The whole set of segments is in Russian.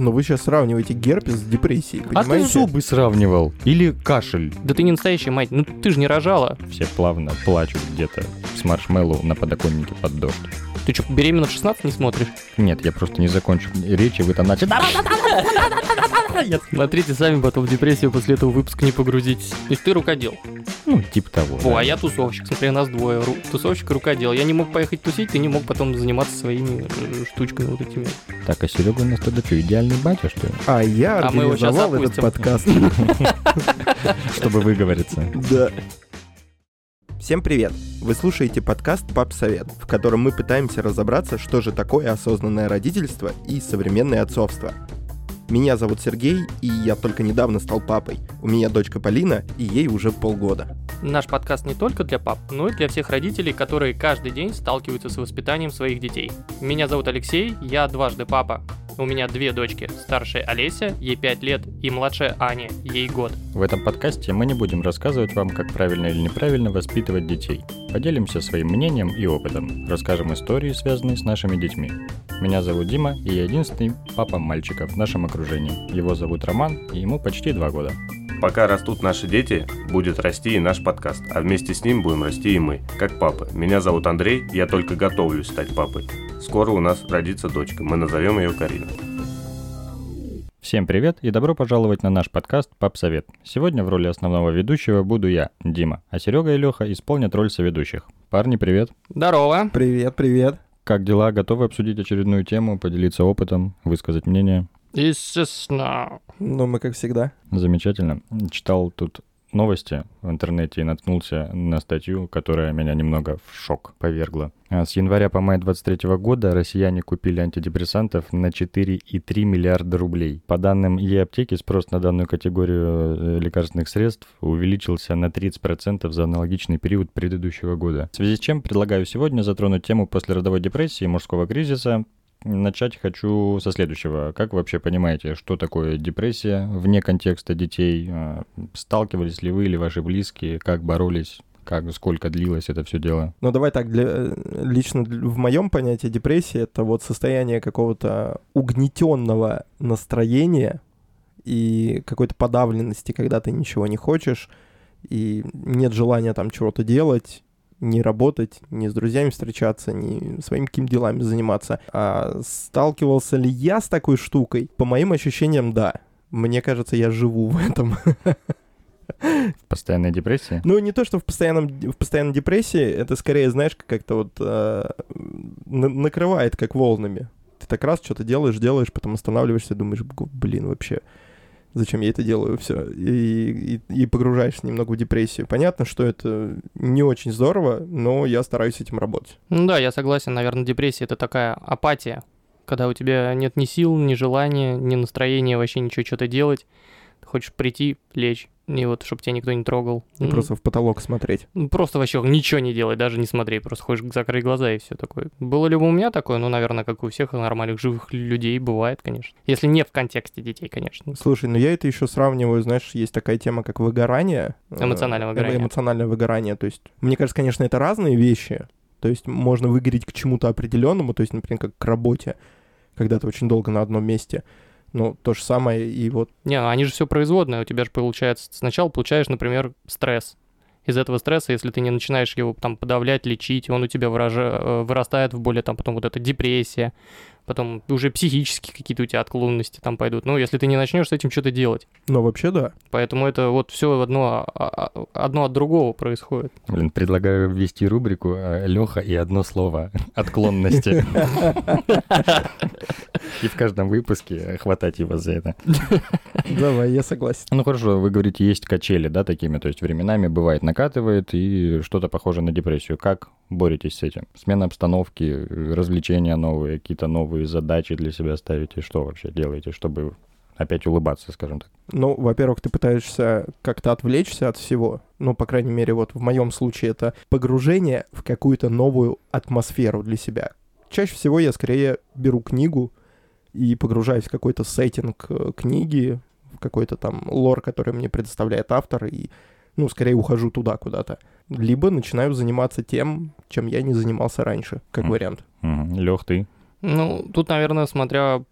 Но вы сейчас сравниваете герпес с депрессией, А ты понимаете? зубы сравнивал. Или кашель. Да ты не настоящая мать, ну ты же не рожала. Все плавно плачут где-то с маршмеллоу на подоконнике под дождь. Ты что, беременна в 16 не смотришь? Нет, я просто не закончу речи, вы там начали... Смотрите сами, потом в депрессию после этого выпуска не погрузитесь. То есть ты рукодел. Ну, типа того. О, да. а я тусовщик. Смотри, нас двое. Ру- Тусовщик и рукодел. Я не мог поехать тусить, ты не мог потом заниматься своими э, штучками вот этими. Так, а Серега у нас тогда что, идеальный батя, что ли? А я А мы его организовал этот подкаст. Чтобы выговориться. Да. Всем привет! Вы слушаете подкаст «Пап Совет», в котором мы пытаемся разобраться, что же такое осознанное родительство и современное отцовство. Меня зовут Сергей, и я только недавно стал папой. У меня дочка Полина, и ей уже полгода. Наш подкаст не только для пап, но и для всех родителей, которые каждый день сталкиваются с воспитанием своих детей. Меня зовут Алексей, я дважды папа. У меня две дочки. Старшая Олеся, ей 5 лет, и младшая Аня, ей год. В этом подкасте мы не будем рассказывать вам, как правильно или неправильно воспитывать детей. Поделимся своим мнением и опытом. Расскажем истории, связанные с нашими детьми. Меня зовут Дима, и я единственный папа мальчика в нашем окружении. Его зовут Роман, и ему почти два года. Пока растут наши дети, будет расти и наш подкаст, а вместе с ним будем расти и мы, как папы. Меня зовут Андрей, я только готовлюсь стать папой. Скоро у нас родится дочка, мы назовем ее Карина. Всем привет и добро пожаловать на наш подкаст «Пап Совет». Сегодня в роли основного ведущего буду я, Дима, а Серега и Леха исполнят роль соведущих. Парни, привет! Здорово! Привет, привет. Как дела? Готовы обсудить очередную тему, поделиться опытом, высказать мнение? Естественно. Ну, мы как всегда. Замечательно. Читал тут новости в интернете и наткнулся на статью, которая меня немного в шок повергла. А С января по май 23 года россияне купили антидепрессантов на 4,3 миллиарда рублей. По данным Е-аптеки, спрос на данную категорию э, лекарственных средств увеличился на 30% за аналогичный период предыдущего года. В связи с чем предлагаю сегодня затронуть тему послеродовой депрессии и мужского кризиса, Начать хочу со следующего. Как вы вообще понимаете, что такое депрессия вне контекста детей? А, Сталкивались ли вы или ваши близкие? Как боролись? Как, сколько длилось это все дело? Ну, давай так, для, э, лично в моем понятии депрессия — это вот состояние какого-то угнетенного настроения и какой-то подавленности, когда ты ничего не хочешь, и нет желания там чего-то делать, не работать, ни с друзьями встречаться, ни своими какими-то делами заниматься. А сталкивался ли я с такой штукой? По моим ощущениям, да. Мне кажется, я живу в этом. Постоянная депрессия? Ну, не то, что в, постоянном, в постоянной депрессии, это скорее, знаешь, как-то вот э, на- накрывает как волнами. Ты так раз что-то делаешь, делаешь, потом останавливаешься, думаешь, «Б- блин, вообще, зачем я это делаю, все, и, и, и погружаешься немного в депрессию. Понятно, что это не очень здорово, но я стараюсь с этим работать. Ну да, я согласен, наверное, депрессия это такая апатия, когда у тебя нет ни сил, ни желания, ни настроения вообще ничего что-то делать. Ты хочешь прийти, лечь, и вот, чтобы тебя никто не трогал. И М, просто в потолок смотреть. ну, Просто вообще ничего не делать, даже не смотреть, просто хочешь закрыть глаза и все такое. Было ли бы у меня такое? Ну, наверное, как у всех нормальных живых людей бывает, конечно. Если не в контексте детей, конечно. Слушай, ну я это еще сравниваю, знаешь, есть такая тема, как выгорание. э, Эмоциональное эмо- выгорание. Эмоциональное выгорание. То есть, мне кажется, конечно, это разные вещи. То есть можно выгореть к чему-то определенному, то есть, например, как к работе, когда ты очень долго на одном месте. Ну, то же самое и вот Не, ну они же все производное. У тебя же получается, сначала получаешь, например, стресс. Из этого стресса, если ты не начинаешь его там подавлять, лечить, он у тебя выража- э, вырастает в более там потом вот эта депрессия, потом уже психические какие-то у тебя отклонности там пойдут. Ну, если ты не начнешь с этим что-то делать. Но вообще да. Поэтому это вот все одно, а- а- одно от другого происходит. Блин, предлагаю ввести рубрику Леха и одно слово отклонности. И в каждом выпуске хватать его за это. Давай, я согласен. Ну хорошо, вы говорите, есть качели, да, такими, то есть временами бывает накатывает и что-то похоже на депрессию. Как боретесь с этим? Смена обстановки, развлечения новые, какие-то новые задачи для себя ставите? Что вообще делаете, чтобы опять улыбаться, скажем так? Ну, во-первых, ты пытаешься как-то отвлечься от всего. Ну, по крайней мере, вот в моем случае это погружение в какую-то новую атмосферу для себя. Чаще всего я скорее беру книгу и погружаюсь в какой-то сеттинг э, книги, в какой-то там лор, который мне предоставляет автор, и, ну, скорее ухожу туда куда-то. Либо начинаю заниматься тем, чем я не занимался раньше, как Мгм. вариант. Лех, ты? Ну, тут, наверное, смотря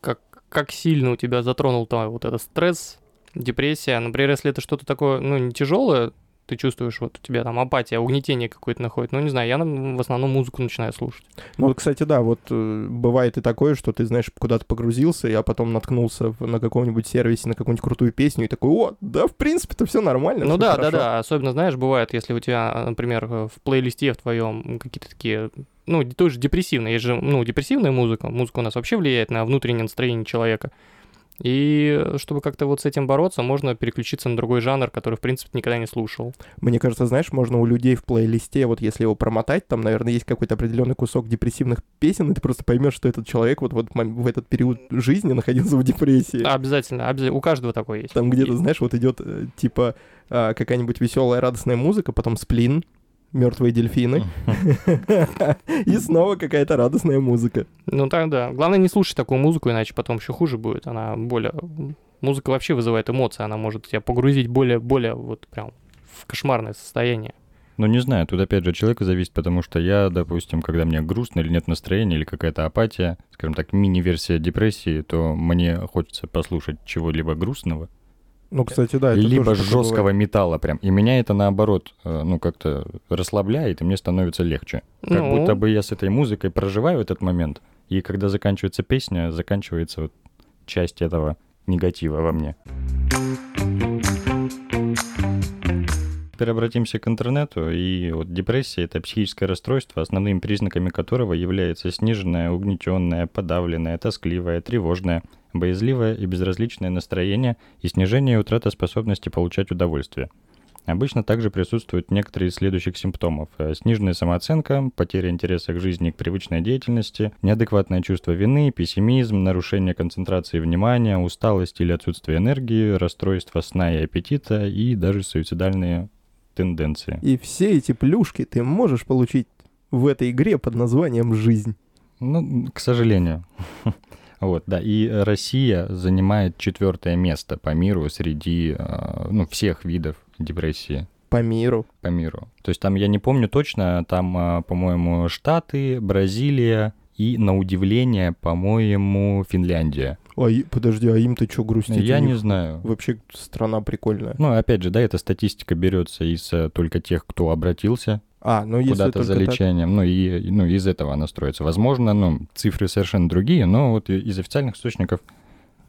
как, как сильно у тебя затронул там вот этот стресс, депрессия. Например, если это что-то такое, ну, не тяжелое, ты чувствуешь, вот у тебя там апатия, угнетение какое-то находит. Ну, не знаю, я в основном музыку начинаю слушать. Ну, вот, кстати, да, вот э, бывает и такое, что ты, знаешь, куда-то погрузился, я потом наткнулся на каком-нибудь сервисе на какую-нибудь крутую песню и такой, о, да, в принципе-то все нормально. Ну да, да, да. Особенно, знаешь, бывает, если у тебя, например, в плейлисте в твоем какие-то такие ну, тоже депрессивные. Есть же, ну, депрессивная музыка. Музыка у нас вообще влияет на внутреннее настроение человека. И чтобы как-то вот с этим бороться, можно переключиться на другой жанр, который, в принципе, никогда не слушал. Мне кажется, знаешь, можно у людей в плейлисте, вот если его промотать, там, наверное, есть какой-то определенный кусок депрессивных песен, и ты просто поймешь, что этот человек вот, вот в этот период жизни находился в депрессии. Обязательно, обязательно. У каждого такой есть. Там где-то, знаешь, вот идет э, типа а, какая-нибудь веселая, радостная музыка, потом сплин, мертвые дельфины. И снова какая-то радостная музыка. Ну так да. Главное не слушать такую музыку, иначе потом еще хуже будет. Она более... Музыка вообще вызывает эмоции, она может тебя погрузить более, более вот прям в кошмарное состояние. Ну, не знаю, тут опять же от человека зависит, потому что я, допустим, когда мне грустно или нет настроения, или какая-то апатия, скажем так, мини-версия депрессии, то мне хочется послушать чего-либо грустного, ну, кстати, да. Это Либо жесткого бывает. металла прям. И меня это наоборот, э, ну, как-то расслабляет, и мне становится легче. Как ну... будто бы я с этой музыкой проживаю этот момент, и когда заканчивается песня, заканчивается вот часть этого негатива во мне. Теперь обратимся к интернету. И вот депрессия — это психическое расстройство, основными признаками которого является сниженное, угнетенное, подавленное, тоскливое, тревожное — боязливое и безразличное настроение и снижение и утрата способности получать удовольствие. Обычно также присутствуют некоторые из следующих симптомов. Э, сниженная самооценка, потеря интереса к жизни и к привычной деятельности, неадекватное чувство вины, пессимизм, нарушение концентрации внимания, усталость или отсутствие энергии, расстройство сна и аппетита и даже суицидальные тенденции. И все эти плюшки ты можешь получить в этой игре под названием «Жизнь». Ну, к сожалению. Вот, да, и Россия занимает четвертое место по миру среди а, ну, всех видов депрессии. По миру. По миру. То есть там, я не помню точно, там, а, по-моему, Штаты, Бразилия и, на удивление, по-моему, Финляндия. А, подожди, а им-то что грустить? Я не знаю. Вообще страна прикольная. Ну, опять же, да, эта статистика берется из э, только тех, кто обратился а, ну если куда-то за лечением, так... ну и ну, из этого она строится. Возможно, ну, цифры совершенно другие, но вот из официальных источников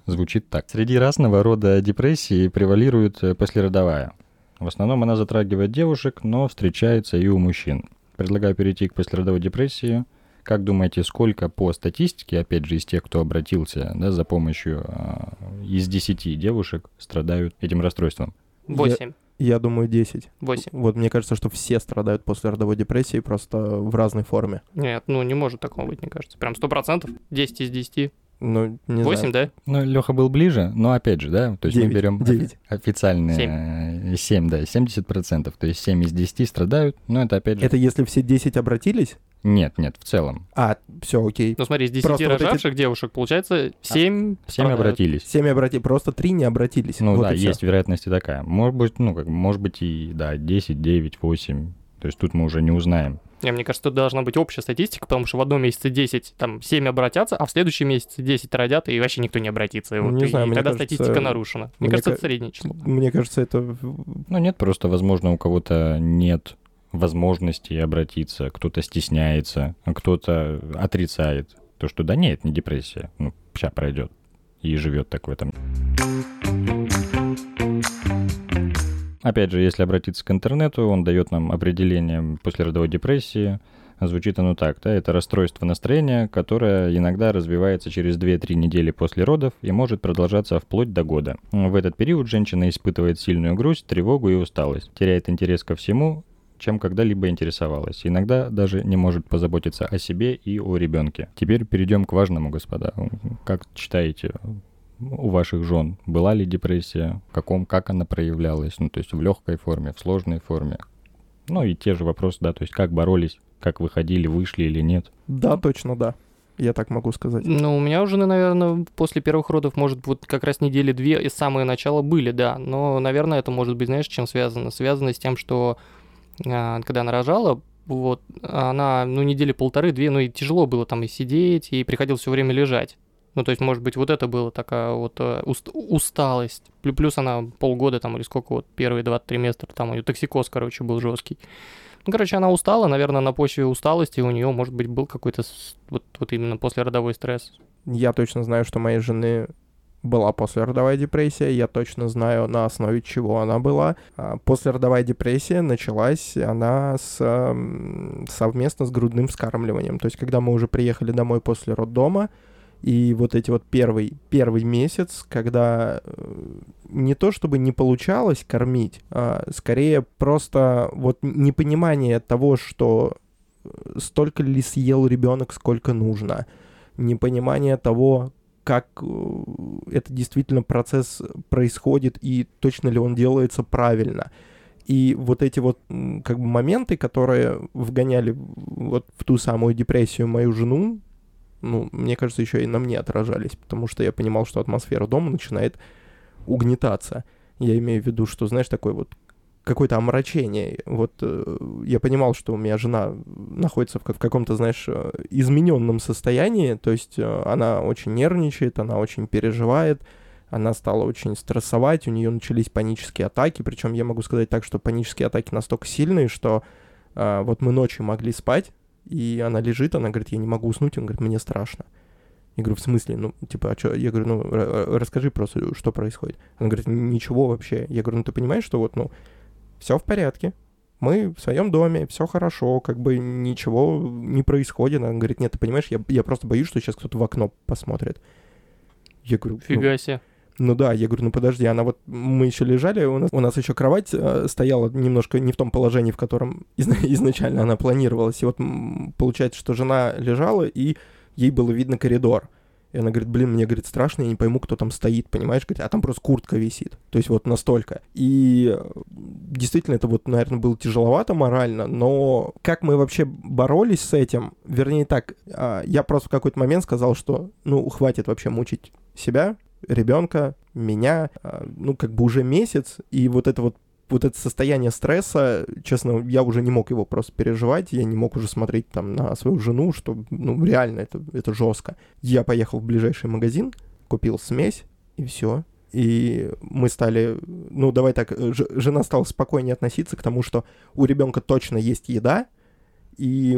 звучит так. Среди разного рода депрессии превалирует э, послеродовая. В основном она затрагивает девушек, но встречается и у мужчин. Предлагаю перейти к послеродовой депрессии. Как думаете, сколько по статистике, опять же, из тех, кто обратился да, за помощью, э, из 10 девушек страдают этим расстройством? Восемь. Я думаю, 10. 8. Вот мне кажется, что все страдают после родовой депрессии, просто в разной форме. Нет, ну не может такого быть, мне кажется. Прям 100%? 10 из 10? Ну, не 8, знаю. да? Ну, Леха был ближе, но опять же, да, то есть 9, мы берем 9. официальные 7. 7, да, 70%, то есть 7 из 10 страдают, но это опять же... Это если все 10 обратились? Нет, нет, в целом. А, все, окей. Ну смотри, из 10 просто рожавших вот эти... девушек, получается, 7... А, 7 обратились. 7 обратились, просто 3 не обратились. Ну вот да, есть все. вероятность и такая. Может быть, ну, как, может быть и, да, 10, 9, 8. То есть тут мы уже не узнаем. Не, мне кажется, тут должна быть общая статистика, потому что в одном месяце 10, там, 7 обратятся, а в следующем месяце 10 родят, и вообще никто не обратится. И, вот, не и, знаю, и тогда кажется, статистика нарушена. Мне, мне кажется, к... это среднее число. Мне кажется, это... Ну нет, просто, возможно, у кого-то нет возможности обратиться, кто-то стесняется, а кто-то отрицает то, что да нет, не депрессия, ну, сейчас пройдет, и живет так в этом. Опять же, если обратиться к интернету, он дает нам определение послеродовой депрессии. Звучит оно так, да, это расстройство настроения, которое иногда развивается через 2-3 недели после родов и может продолжаться вплоть до года. В этот период женщина испытывает сильную грусть, тревогу и усталость, теряет интерес ко всему чем когда-либо интересовалась. Иногда даже не может позаботиться о себе и о ребенке. Теперь перейдем к важному, господа. Как считаете, у ваших жен была ли депрессия, в каком, как она проявлялась, ну, то есть в легкой форме, в сложной форме. Ну и те же вопросы, да, то есть как боролись, как выходили, вышли или нет. Да, точно, да. Я так могу сказать. Ну, у меня у жены, наверное, после первых родов, может, вот как раз недели две и самое начало были, да. Но, наверное, это может быть, знаешь, чем связано? Связано с тем, что а, когда она рожала, вот, она, ну, недели полторы-две, ну, и тяжело было там и сидеть, и приходилось все время лежать. Ну, то есть, может быть, вот это было такая вот э, уст- усталость. Плю- Плюс она полгода там или сколько вот первые два триместра там у нее токсикоз, короче, был жесткий. Ну, короче, она устала, наверное, на почве усталости у нее, может быть, был какой-то вот, вот именно послеродовой стресс. Я точно знаю, что моей жены была послеродовая депрессия, я точно знаю, на основе чего она была. А Послеродовая депрессия началась, она с, ам, совместно с грудным вскармливанием. То есть, когда мы уже приехали домой после роддома, и вот эти вот первый, первый месяц, когда э, не то чтобы не получалось кормить, а скорее просто вот непонимание того, что э, столько ли съел ребенок, сколько нужно, непонимание того, как э, это действительно процесс происходит и точно ли он делается правильно. И вот эти вот как бы моменты, которые вгоняли вот в ту самую депрессию мою жену, ну, мне кажется, еще и на мне отражались, потому что я понимал, что атмосфера дома начинает угнетаться. Я имею в виду, что, знаешь, такой вот какое-то омрачение. Вот э, я понимал, что у меня жена находится в, в каком-то, знаешь, э, измененном состоянии, то есть э, она очень нервничает, она очень переживает, она стала очень стрессовать, у нее начались панические атаки, причем я могу сказать так, что панические атаки настолько сильные, что э, вот мы ночью могли спать, и она лежит, она говорит, я не могу уснуть, он говорит, мне страшно. Я говорю, в смысле? Ну, типа, а чё? Я говорю, ну, ра- расскажи просто, что происходит. Она говорит, ничего вообще. Я говорю, ну, ты понимаешь, что вот, ну, все в порядке. Мы в своем доме, все хорошо, как бы ничего не происходит. Она говорит, нет, ты понимаешь, я, я просто боюсь, что сейчас кто-то в окно посмотрит. Я говорю, ну, Фига себе. Ну да, я говорю, ну подожди, она вот, мы еще лежали, у нас, у нас еще кровать э, стояла немножко не в том положении, в котором изна- изначально она планировалась. И вот получается, что жена лежала, и ей было видно коридор. И она говорит, блин, мне, говорит, страшно, я не пойму, кто там стоит, понимаешь? Говорит, а там просто куртка висит. То есть вот настолько. И э, действительно, это вот, наверное, было тяжеловато морально, но как мы вообще боролись с этим? Вернее так, а, я просто в какой-то момент сказал, что, ну, хватит вообще мучить себя, ребенка, меня, а, ну, как бы уже месяц, и вот это вот вот это состояние стресса, честно, я уже не мог его просто переживать, я не мог уже смотреть там на свою жену, что, ну, реально, это, это жестко. Я поехал в ближайший магазин, купил смесь, и все. И мы стали, ну, давай так, жена стала спокойнее относиться к тому, что у ребенка точно есть еда, и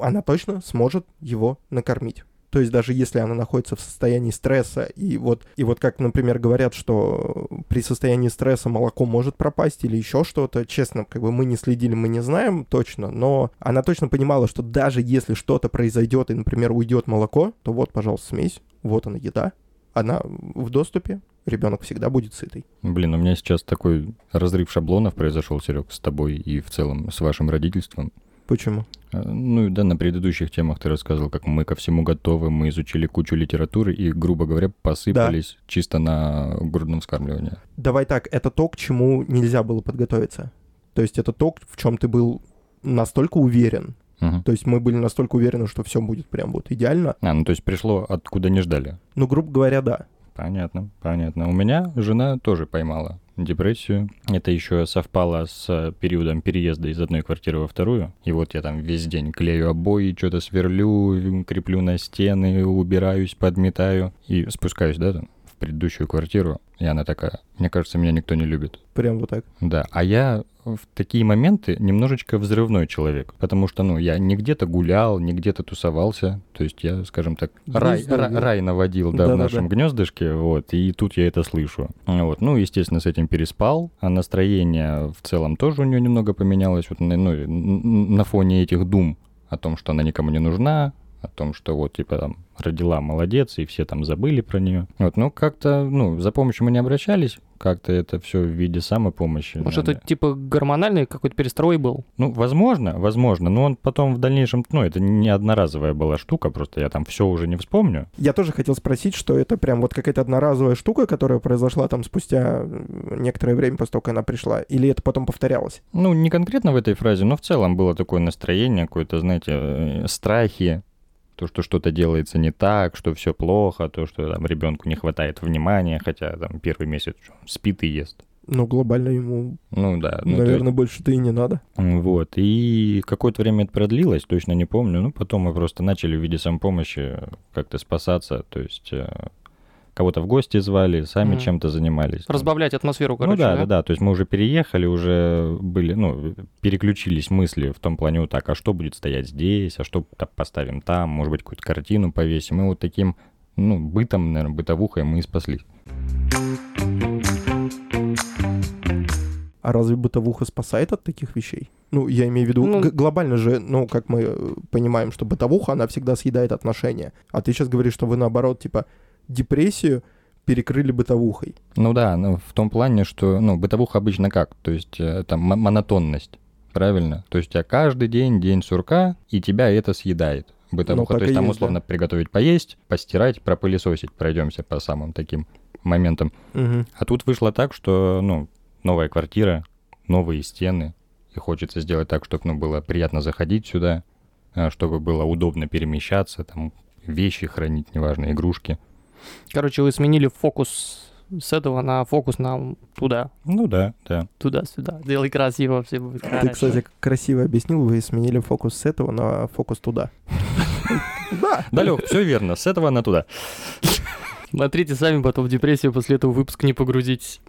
она точно сможет его накормить. То есть даже если она находится в состоянии стресса, и вот, и вот как, например, говорят, что при состоянии стресса молоко может пропасть или еще что-то, честно, как бы мы не следили, мы не знаем точно, но она точно понимала, что даже если что-то произойдет и, например, уйдет молоко, то вот, пожалуйста, смесь, вот она еда, она в доступе, ребенок всегда будет сытый. Блин, у меня сейчас такой разрыв шаблонов произошел, Серег, с тобой и в целом с вашим родительством. Почему? А, Ну и да, на предыдущих темах ты рассказывал, как мы ко всему готовы, мы изучили кучу литературы и, грубо говоря, посыпались чисто на грудном вскармливании. Давай так, это то, к чему нельзя было подготовиться. То есть это то, в чем ты был настолько уверен. Мгм. То есть мы были настолько уверены, что все будет прям вот идеально. А, ну то есть пришло откуда не ждали. Ну, грубо говоря, да. Понятно, понятно. У меня жена тоже поймала депрессию. Это еще совпало с периодом переезда из одной квартиры во вторую. И вот я там весь день клею обои, что-то сверлю, креплю на стены, убираюсь, подметаю. И спускаюсь, да, там, в предыдущую квартиру. И она такая, мне кажется, меня никто не любит. Прям вот так. Да, а я в такие моменты немножечко взрывной человек, потому что, ну, я не где-то гулял, не где-то тусовался, то есть я, скажем так, рай, Гнездо, ра- да. рай наводил, да, в Да-да-да. нашем гнездышке, вот, и тут я это слышу. Вот, ну, естественно, с этим переспал, а настроение в целом тоже у нее немного поменялось, вот, ну, на фоне этих дум о том, что она никому не нужна, о том, что вот, типа, там, родила, молодец, и все там забыли про нее. Вот, ну, как-то, ну, за помощью мы не обращались, как-то это все в виде самопомощи. Может, наверное. это типа гормональный какой-то перестрой был? Ну, возможно, возможно, но он потом в дальнейшем, ну, это не одноразовая была штука, просто я там все уже не вспомню. Я тоже хотел спросить, что это прям вот какая-то одноразовая штука, которая произошла там спустя некоторое время после того, как она пришла, или это потом повторялось? Ну, не конкретно в этой фразе, но в целом было такое настроение, какое-то, знаете, э, страхи, то, что что-то делается не так, что все плохо, то, что там ребенку не хватает внимания, хотя там первый месяц спит и ест. Ну, глобально ему, Ну да. ну, то есть- наверное, больше-то и не надо. Вот, и какое-то время это продлилось, точно не помню, ну, потом мы просто начали в виде самопомощи как-то спасаться, то есть э, кого-то в гости звали, сами Мгм. чем-то занимались. там. Разбавлять атмосферу, короче, ну да, да, да, то есть мы уже переехали, уже были, ну, переключились мысли в том плане вот так, а что будет стоять здесь, а что та- поставим там, может быть, какую-то картину повесим, и вот таким, ну, бытом, наверное, бытовухой мы и спаслись. А разве бытовуха спасает от таких вещей? Ну, я имею в виду, Ну- глобально же, ну, как мы э, понимаем, что бытовуха, она всегда съедает отношения. А ты сейчас говоришь, что вы, наоборот, типа, депрессию перекрыли бытовухой. Ну да, ну, в том плане, что, ну, бытовуха обычно как? То есть э, там мо- монотонность, правильно? То есть у тебя каждый день день сурка, и тебя это съедает. Бытовуха, так то есть там есть, условно приготовить поесть, постирать, пропылесосить, пройдемся по самым таким моментам. Мгм. А тут вышло так, что, ну, новая квартира, новые стены, и хочется сделать так, чтобы, ну, было приятно заходить сюда, а, чтобы было удобно перемещаться, там, вещи хранить, неважно, игрушки. Короче, вы сменили фокус с этого на фокус на туда, Ну да, да. туда-сюда. Делай красиво, все будет Ты, хорошо. кстати, красиво объяснил, вы сменили фокус с этого на фокус туда. Да. Да, Лёх, все верно, с этого на туда. Смотрите сами, потом в депрессию после этого выпуска не погрузитесь.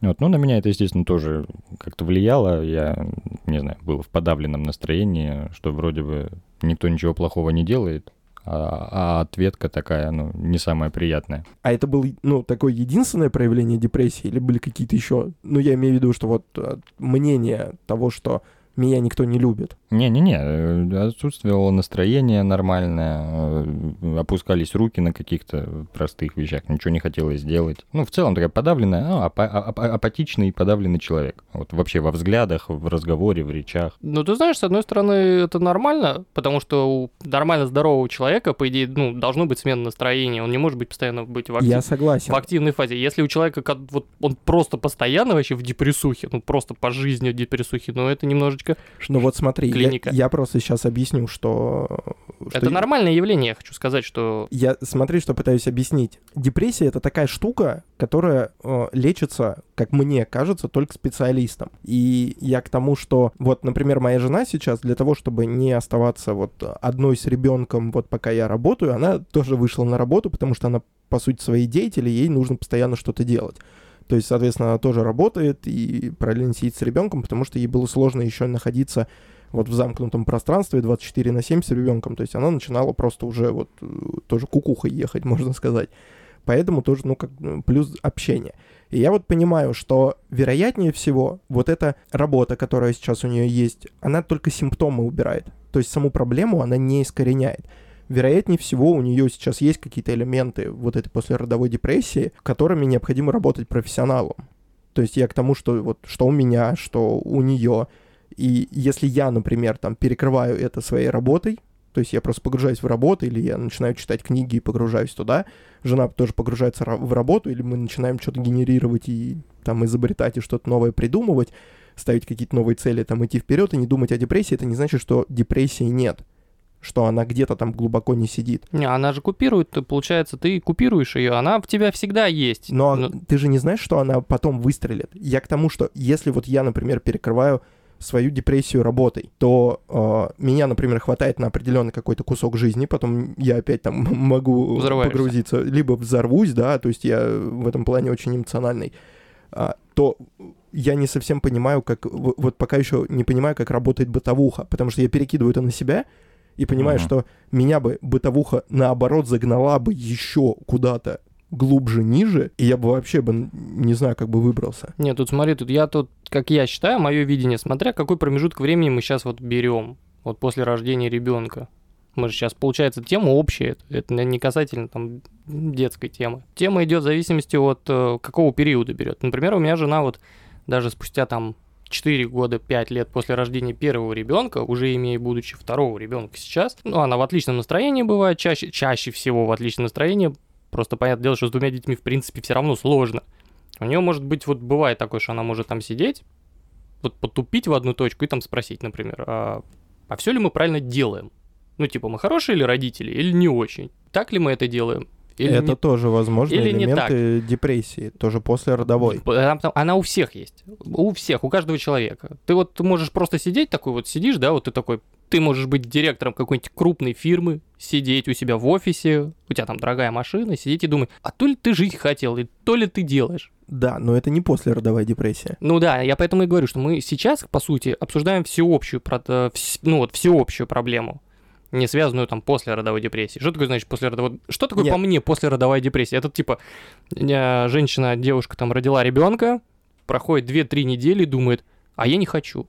Вот, ну, на меня это, естественно, тоже как-то влияло. Я, не знаю, был в подавленном настроении, что вроде бы никто ничего плохого не делает, а, а ответка такая, ну, не самая приятная. А это был, ну, такое единственное проявление депрессии или были какие-то еще? Ну, я имею в виду, что вот э, мнение того, что меня никто не любит. Не-не-не, э, отсутствовало настроение нормальное, э, опускались руки на каких-то простых вещах, ничего не хотелось сделать. Ну, в целом такая подавленная, ну, апа- апа- апатичный и подавленный человек. Вот вообще во взглядах, в разговоре, в речах. Ну, ты знаешь, с одной стороны, это нормально, потому что у нормально здорового человека, по идее, ну, должно быть смена настроения. Он не может быть постоянно быть в, актив- Я согласен. в активной фазе. Если у человека ка- вот он просто постоянно вообще в депрессухе, ну, просто по жизни в депрессухе, ну, это немножечко... Ну вот смотри, я, Клиника. я просто сейчас объясню, что... что Это нормальное явление, я хочу сказать, что... Я смотри, что пытаюсь объяснить. Депрессия это такая штука, которая э, лечится, как мне кажется, только специалистом. И я к тому, что вот, например, моя жена сейчас для того, чтобы не оставаться вот одной с ребенком, вот пока я работаю, она тоже вышла на работу, потому что она по сути своей деятели, ей нужно постоянно что-то делать. То есть, соответственно, она тоже работает и параллельно сидит с ребенком, потому что ей было сложно еще находиться вот в замкнутом пространстве 24 на 7 с ребенком. То есть она начинала просто уже вот э, тоже кукухой ехать, можно сказать. Поэтому тоже, ну, как ну, плюс общение. И я вот понимаю, что вероятнее всего вот эта работа, которая сейчас у нее есть, она только симптомы убирает. То есть саму проблему она не искореняет. Вероятнее всего у нее сейчас есть какие-то элементы вот этой послеродовой депрессии, которыми необходимо работать профессионалом. То есть я к тому, что вот что у меня, что у нее. И если я, например, там перекрываю это своей работой, то есть я просто погружаюсь в работу, или я начинаю читать книги и погружаюсь туда, жена тоже погружается в работу, или мы начинаем что-то генерировать и там изобретать и что-то новое придумывать, ставить какие-то новые цели, там идти вперед и не думать о депрессии, это не значит, что депрессии нет, что она где-то там глубоко не сидит. Не, она же купирует, то получается, ты купируешь ее, она в тебя всегда есть. Но Ну, ты же не знаешь, что она потом выстрелит. Я к тому, что если вот я, например, перекрываю свою депрессию работой, то э, меня, например, хватает на определенный какой-то кусок жизни, потом я опять там могу погрузиться, либо взорвусь, да, то есть я в этом плане очень эмоциональный, а, то я не совсем понимаю, как, вот пока еще не понимаю, как работает бытовуха, потому что я перекидываю это на себя и понимаю, Мгм. что меня бы бытовуха наоборот загнала бы еще куда-то глубже, ниже, и я бы вообще бы, не знаю, как бы выбрался. Нет, тут смотри, тут я тут, как я считаю, мое видение, смотря какой промежуток времени мы сейчас вот берем, вот после рождения ребенка. Мы же сейчас, получается, тема общая, это- это не касательно там детской темы. Тема идет в зависимости от э, какого периода берет. Например, у меня жена вот даже спустя там 4 года, 5 лет после рождения первого ребенка, уже имея будучи второго ребенка сейчас, ну, она в отличном настроении бывает, чаще, чаще всего в отличном настроении, просто понятное дело, что с двумя детьми, в принципе, все равно сложно. У нее может быть, вот бывает такое, что она может там сидеть, вот потупить в одну точку и там спросить, например, а, а все ли мы правильно делаем? Ну, типа, мы хорошие ли родители или не очень? Так ли мы это делаем? Или это не- тоже, возможно, или не элементы депрессии, тоже после родовой. Там- Она у всех есть. У всех, у каждого человека. Ты вот можешь просто сидеть такой вот, сидишь, да, вот ты такой, ты можешь быть директором какой-нибудь крупной фирмы, сидеть у себя в офисе, у тебя там дорогая машина, сидеть и думать, а то ли ты жить хотел, и то ли ты делаешь. Да, но это не после родовая депрессия. Ну да, я поэтому и говорю, что мы сейчас, по сути, обсуждаем всеобщую, э, ну вот, всеобщую проблему, не связанную там после родовой депрессии. Что такое, значит, после родовой... Что такое Нет. по мне после родовой депрессии? Это типа э, женщина, девушка там родила ребенка, проходит 2-3 недели и думает, а я не хочу.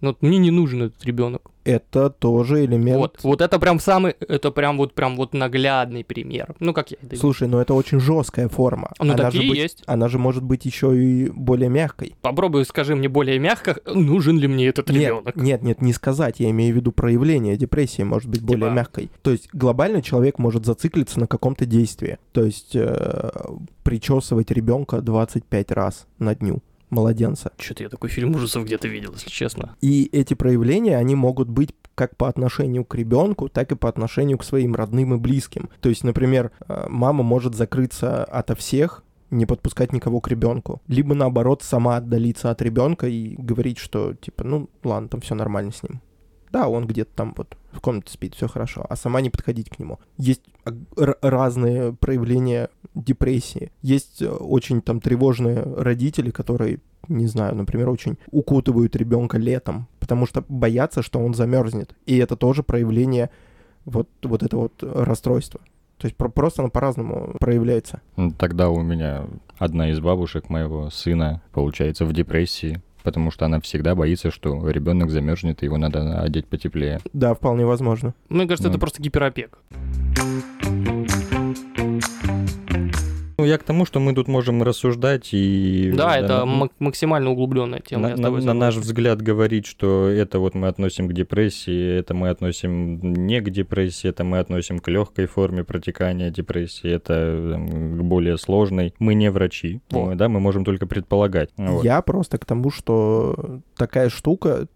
Ну, вот мне не нужен этот ребенок. Это тоже элемент... Вот, вот это прям самый, это прям вот прям вот наглядный пример. Ну, как я это. Слушай, но это очень жесткая форма. Ну, она такие же быть- есть. Она же может быть еще и более мягкой. Попробуй скажи мне более мягко, нужен ли мне этот Нет, ребенок. нет, нет, не сказать. Я имею в виду проявление депрессии может быть более Типа- мягкой. То есть глобально человек может зациклиться на каком-то действии. То есть э, причесывать ребенка 25 раз на дню младенца. Что-то я такой фильм ужасов где-то видел, если честно. И эти проявления, они могут быть как по отношению к ребенку, так и по отношению к своим родным и близким. То есть, например, э, мама может закрыться ото всех, не подпускать никого к ребенку. Либо наоборот, сама отдалиться от ребенка и говорить, что типа, ну ладно, там все нормально с ним. Да, он где-то там вот в комнате спит, все хорошо, а сама не подходить к нему. Есть разные проявления депрессии. Есть э, очень там тревожные родители, которые, не знаю, например, очень укутывают ребенка летом, потому что боятся, что он замерзнет. И это тоже проявление вот, вот этого вот расстройства. То есть про- просто оно по-разному проявляется. Тогда у меня одна из бабушек моего сына, получается, в депрессии, потому что она всегда боится, что ребенок замерзнет, и его надо одеть потеплее. Да, вполне возможно. Мне кажется, Ну. это просто гиперопека. Ну, я к тому, что мы тут можем рассуждать и... Да, это на- мак- максимально углубленная тема. на, на- на наш взгляд говорить, что это вот мы относим к депрессии, это мы относим не к депрессии, это мы относим к легкой форме протекания депрессии, это там, к более сложной. Мы не врачи, Вот. мы, да, мы можем только предполагать. Вот. Я просто к тому, что такая штука,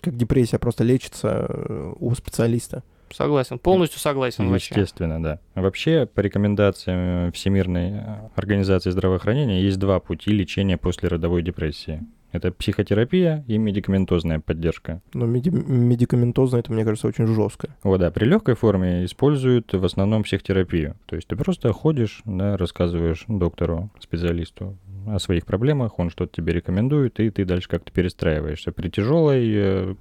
как депрессия, просто лечится э, у специалиста. Согласен, полностью согласен вообще. Естественно, да. Вообще, по рекомендациям Всемирной э, организации здравоохранения, есть два пути лечения после родовой депрессии. Это психотерапия и медикаментозная поддержка. Но меди- медикаментозно это, мне кажется, очень жестко. Вот, да, при легкой форме используют в основном психотерапию. То есть ты просто ходишь, да, рассказываешь доктору, специалисту о своих проблемах, он что-то тебе рекомендует, и ты дальше как-то перестраиваешься. При тяжелой э,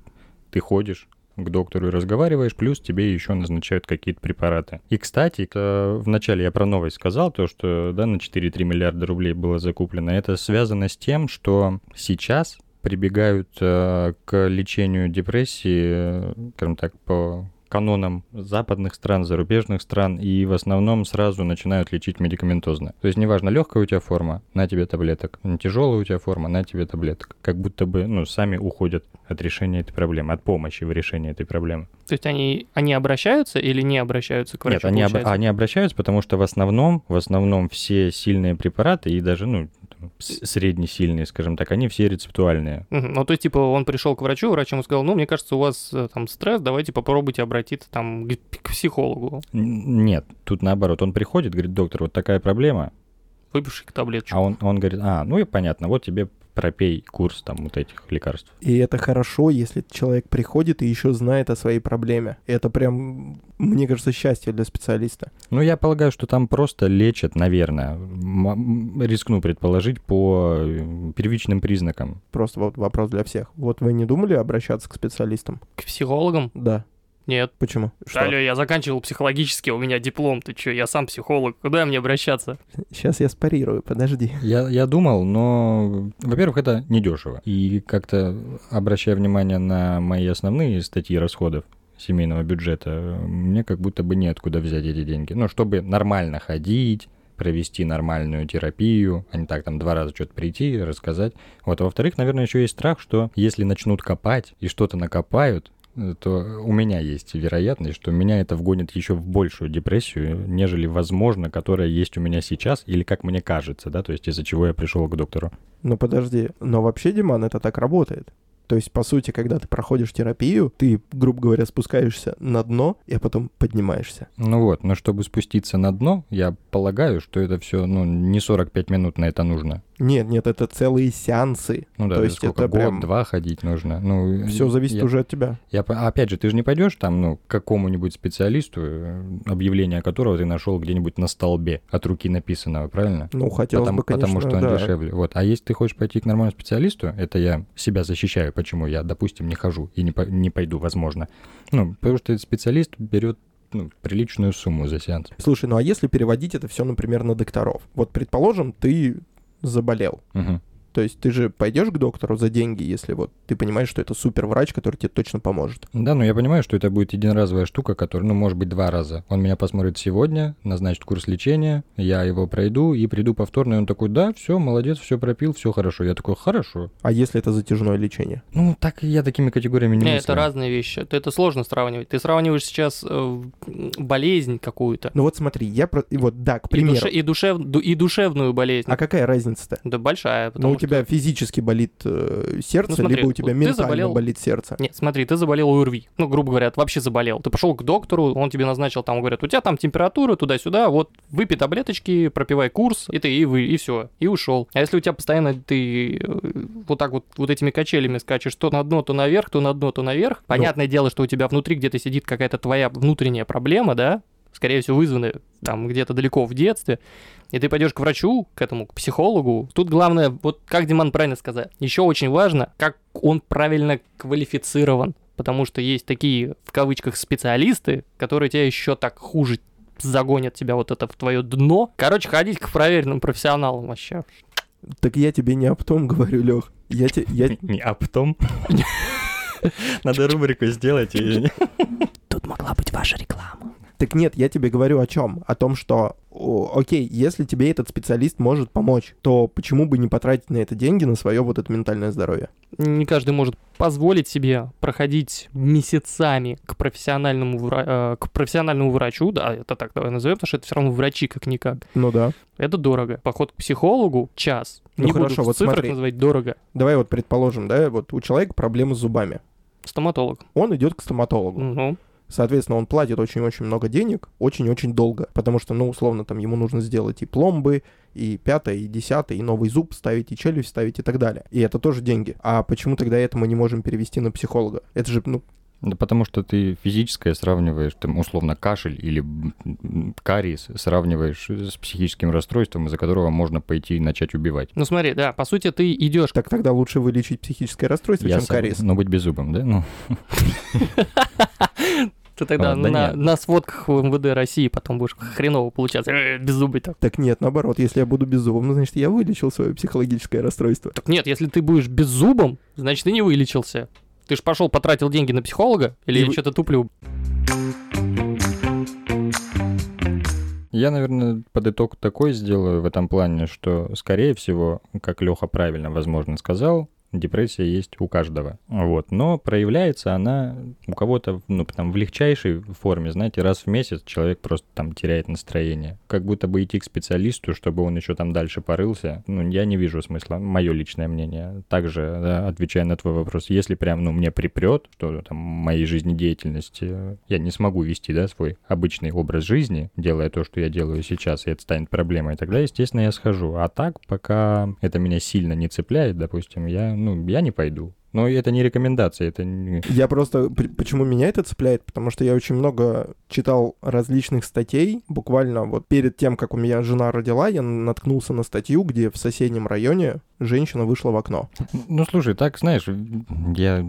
ты ходишь к доктору и разговариваешь, плюс тебе еще назначают какие-то препараты. И, кстати, вначале я про новость сказал, то, что да, на 4,3 миллиарда рублей было закуплено. Это связано с тем, что сейчас прибегают э, к лечению депрессии, э, скажем так, по канонам западных стран, зарубежных стран, и в основном сразу начинают лечить медикаментозно. То есть неважно, легкая у тебя форма, на тебе таблеток, тяжелая у тебя форма, на тебе таблеток. Как будто бы, ну, сами уходят от решения этой проблемы, от помощи в решении этой проблемы. То есть они, они обращаются или не обращаются к врачу? Нет, они, об- они обращаются, потому что в основном, в основном все сильные препараты и даже, ну, там, среднесильные, скажем так, они все рецептуальные. Ну, то есть, типа, он пришел к врачу, врач ему сказал, ну, мне кажется, у вас э, там стресс, давайте попробуйте обратиться там к, к психологу. Нет, тут наоборот, он приходит, говорит, доктор, вот такая проблема, Выпиши таблеточку. а он, он говорит, а, ну и понятно, вот тебе пропей курс там вот этих лекарств. И это хорошо, если человек приходит и еще знает о своей проблеме. Это прям, мне кажется, счастье для специалиста. Ну, я полагаю, что там просто лечат, наверное, рискну предположить, по э, первичным признакам. Просто вот вопрос для всех. Вот вы не думали обращаться к специалистам? К психологам? Да. Нет. Почему? Что? Алло, я заканчивал психологический, у меня диплом, ты чё, я сам психолог, куда мне обращаться? Сейчас я спарирую, подожди. Я, я думал, но, во-первых, это недешево. И как-то, обращая внимание на мои основные статьи расходов семейного бюджета, мне как будто бы неоткуда взять эти деньги. Ну, чтобы нормально ходить, провести нормальную терапию, а не так там два раза что-то прийти, рассказать. Вот, а во-вторых, наверное, еще есть страх, что если начнут копать и что-то накопают, то у меня есть вероятность, что меня это вгонит еще в большую депрессию, нежели, возможно, которая есть у меня сейчас, или как мне кажется, да, то есть из-за чего я пришел к доктору. Ну подожди, но вообще, Диман, это так работает. То есть, по сути, когда ты проходишь терапию, ты, грубо говоря, спускаешься на дно, и потом поднимаешься. Ну вот, но чтобы спуститься на дно, я полагаю, что это все, ну, не 45 минут на это нужно. Нет, нет, это целые сеансы. Ну да, То есть сколько, это год, прям- два ходить нужно. Ну, Все зависит я- уже от тебя. Я, опять же, ты же не пойдешь там, ну, к какому-нибудь специалисту, э, объявление которого ты нашел где-нибудь на столбе от руки написанного, правильно? Ну, хотелось потому, бы, конечно, потому что он да. дешевле. Вот. А если ты хочешь пойти к нормальному специалисту, это я себя защищаю, почему я, допустим, не хожу и не, по- не пойду, возможно. Ну, потому что специалист берет ну, приличную сумму за сеанс. Слушай, ну а если переводить это все, например, на докторов? Вот, предположим, ты заболел. Мгм. То есть ты же пойдешь к доктору за деньги, если вот ты понимаешь, что это супер врач, который тебе точно поможет. Да, но я понимаю, что это будет единоразовая штука, которая, ну, может быть, два раза. Он меня посмотрит сегодня, назначит курс лечения, я его пройду и приду повторно, и он такой, да, все, молодец, все пропил, все хорошо. Я такой, хорошо. А если это затяжное лечение? Ну, так я такими категориями не Не, мыслю. это разные вещи. Это, сложно сравнивать. Ты сравниваешь сейчас э, болезнь какую-то. Ну вот смотри, я про... и вот, да, к И, примеру. душе- и, душев- ду- и душевную болезнь. А какая разница-то? Да большая. Ну, потому у тебя физически болит э, сердце, Ну, смотри, либо у тебя вот ментально заболел- болит сердце. Нет, смотри, ты заболел ОРВИ. Ну, грубо говоря, вообще заболел. Ты пошел к доктору, он тебе назначил, там, говорят, у тебя там температура туда-сюда, вот выпей таблеточки, пропивай курс, и ты, и вы, и все, и ушел. А если у тебя постоянно ты э, вот так вот, вот этими качелями скачешь, то на дно, то наверх, то на дно, то наверх, понятное дело, что у тебя внутри где-то сидит какая-то твоя внутренняя проблема, да, скорее всего, вызванная там где-то далеко в детстве, и ты пойдешь к врачу, к этому, к психологу. Тут главное, вот как Диман правильно сказал, еще очень важно, как он правильно квалифицирован. Потому что есть такие, в кавычках, специалисты, которые тебя еще так хуже загонят тебя вот это в твое дно. Короче, ходить к проверенным профессионалам вообще. Так я тебе не об том говорю, Лех. Я, те, я, Не, а потом... Надо рубрику сделать. Тут могла быть ваша реклама. Так нет, я тебе говорю о чем? О том, что, окей, если тебе этот специалист может помочь, то почему бы не потратить на это деньги, на свое вот это ментальное здоровье? Не каждый может позволить себе проходить месяцами к профессиональному, вра- э, к профессиональному врачу, да, это так давай назовем, потому что это все равно врачи как-никак. Ну да. Это дорого. Поход к психологу — час. Ну Не хорошо, буду вот цифрах смотри. называть дорого. Давай вот предположим, да, вот у человека проблемы с зубами. Стоматолог. Он идет к стоматологу. Ну, Соответственно, он платит очень-очень много денег, очень-очень долго, потому что, ну, условно, там ему нужно сделать и пломбы, и пятое, и десятое, и новый зуб ставить, и челюсть ставить, и так далее. И это тоже деньги. А почему тогда это мы не можем перевести на психолога? Это же, ну, Да потому что ты физическое сравниваешь, там, условно, кашель или кариес сравниваешь с психическим расстройством, из-за которого можно пойти и начать убивать. ну смотри, да, по сути, ты идешь так тогда лучше вылечить психическое расстройство, чем сог- кариес. Но быть беззубым, да? Ну, Ты тогда А, да на, нет. на сводках в МВД России потом будешь хреново получаться. Э, Беззубый так. Так нет, наоборот, если я буду беззубым, ну, значит, я вылечил свое психологическое расстройство. Так нет, если ты будешь беззубым, значит, ты не вылечился. Ты ж пошел, потратил деньги на психолога? Или И я вы- что-то туплю? Я, наверное, под итог такой сделаю в этом плане, что, скорее всего, как Леха правильно, возможно, сказал, депрессия есть у каждого. Вот. Но проявляется она у кого-то ну, там, в легчайшей форме. Знаете, раз в месяц человек просто там теряет настроение. Как будто бы идти к специалисту, чтобы он еще там дальше порылся. Ну, я не вижу смысла. Мое личное мнение. Также, да, отвечая на твой вопрос, если прям, ну, мне припрет, что там моей жизнедеятельности я не смогу вести, да, свой обычный образ жизни, делая то, что я делаю сейчас, и это станет проблемой, тогда, естественно, я схожу. А так, пока это меня сильно не цепляет, допустим, я, ну, я не пойду. Но это не рекомендация, это не... Я просто... Почему меня это цепляет? Потому что я очень много читал различных статей. Буквально вот перед тем, как у меня жена родила, я наткнулся на статью, где в соседнем районе женщина вышла в окно. Ну, слушай, так, знаешь, я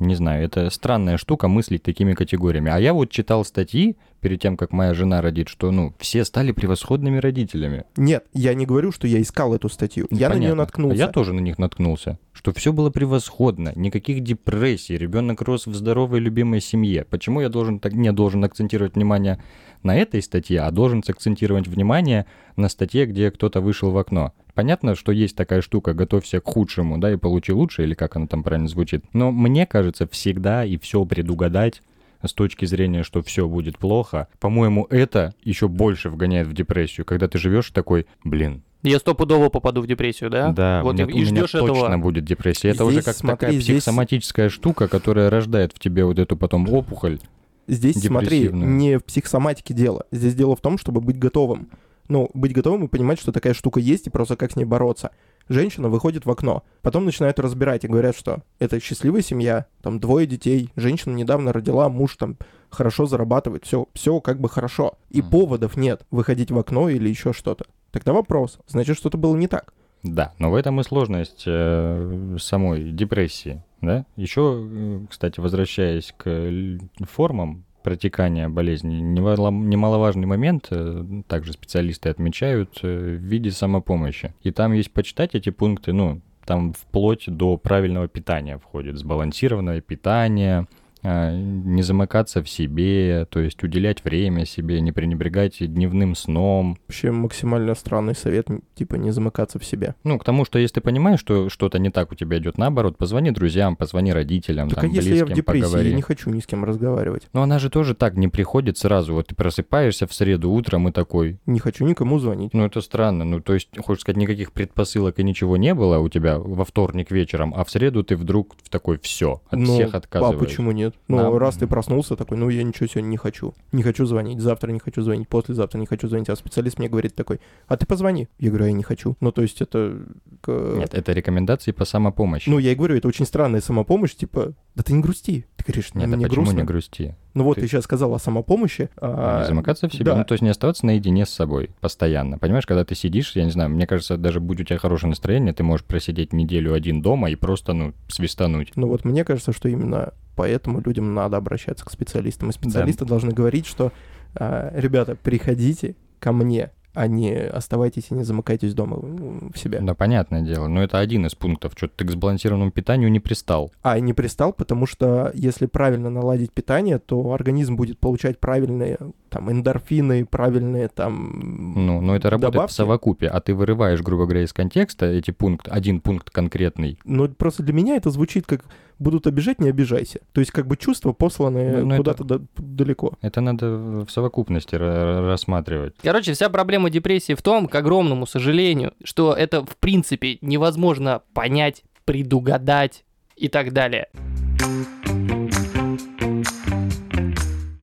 не знаю, это странная штука мыслить такими категориями. А я вот читал статьи перед тем, как моя жена родит, что, ну, все стали превосходными родителями. Нет, я не говорю, что я искал эту статью. Ну, я на нее понятно. наткнулся. А я тоже на них наткнулся. Что все было превосходно, никаких депрессий, ребенок рос в здоровой любимой семье. Почему я должен так не должен акцентировать внимание на этой статье, а должен акцентировать внимание на статье, где кто-то вышел в окно? Понятно, что есть такая штука, готовься к худшему, да, и получи лучше, или как она там правильно звучит. Но мне кажется, всегда и все предугадать с точки зрения, что все будет плохо, по-моему, это еще больше вгоняет в депрессию, когда ты живешь такой, блин, Я стопудово попаду в депрессию, да? Да, Вот у меня, и- у и меня ждёшь точно этого. будет депрессия. Это уже Здесь, как смотри, такая здесь- психосоматическая штука, которая рождает в тебе вот эту потом опухоль. Здесь, смотри, не в психосоматике дело. Здесь дело в том, чтобы быть готовым. Ну, быть готовым и понимать, что такая штука есть, и просто как с ней бороться. Женщина выходит в окно, потом начинают разбирать и говорят, что это счастливая семья, там двое детей, женщина недавно родила, муж там хорошо зарабатывает, все, все как бы хорошо. И поводов нет выходить в окно или еще что-то. Тогда вопрос, значит, что-то было не так. Да, но в этом и сложность э, самой депрессии, да? Еще, э, кстати, возвращаясь к л- формам протекания болезни, немаловажный момент, э, также специалисты отмечают, э, в виде самопомощи. И там есть почитать эти пункты, ну, там вплоть до правильного питания входит, сбалансированное питание, не замыкаться в себе, то есть уделять время себе, не пренебрегать дневным сном, Вообще максимально странный совет, типа не замыкаться в себе. ну, к тому, что если ты понимаешь, что что-то не так у тебя идет, наоборот, позвони друзьям, позвони родителям, Так а там, если я в близким, депрессии, поговори. я не хочу ни с кем разговаривать. Но она же тоже так не приходит сразу. Вот ты просыпаешься в среду утром и такой, Не хочу никому звонить. ну это странно. Ну то есть, хочешь сказать, никаких предпосылок и ничего не было у тебя во вторник вечером, а в среду ты вдруг в такой все, от Ну, всех А отказываешь. почему нет? Ну, Да. раз ты проснулся такой, ну, я ничего сегодня не хочу. Не хочу звонить, завтра не хочу звонить, послезавтра не хочу звонить. А специалист мне говорит такой, а ты позвони. Я говорю, «А я не хочу. Ну, то есть это... Нет, это рекомендации по самопомощи. Ну, я и говорю, это очень странная самопомощь, типа, да ты не грусти. Ты говоришь, Нет, а почему грустно. не грусти? Ну вот, Ты- ты сейчас сказал о самопомощи. а, замыкаться в себе, да. ну, то есть не оставаться наедине с собой постоянно. Понимаешь, когда ты сидишь, я не знаю, мне кажется, даже будь у тебя хорошее настроение, ты можешь просидеть неделю один дома и просто, ну, свистануть. Ну вот мне кажется, что именно поэтому людям надо обращаться к специалистам. И специалисты должны говорить, что а, ребята, приходите ко мне, а не оставайтесь и не замыкайтесь дома в себе. Да, понятное дело, но это один из пунктов, что ты к сбалансированному питанию не пристал. А не пристал, потому что если правильно наладить питание, то организм будет получать правильные там эндорфины, правильные там Ну, но это работает добавки. в совокупе, а ты вырываешь, грубо говоря, из контекста эти пункт, один пункт конкретный. Но просто для меня это звучит как будут обижать, не обижайся. То есть как бы чувства посланы Ну, ну, это- куда-то да- далеко. Это надо в совокупности ра- рассматривать. Короче, вся проблема депрессии в том, к огромному сожалению, что это в принципе невозможно понять, предугадать и так далее.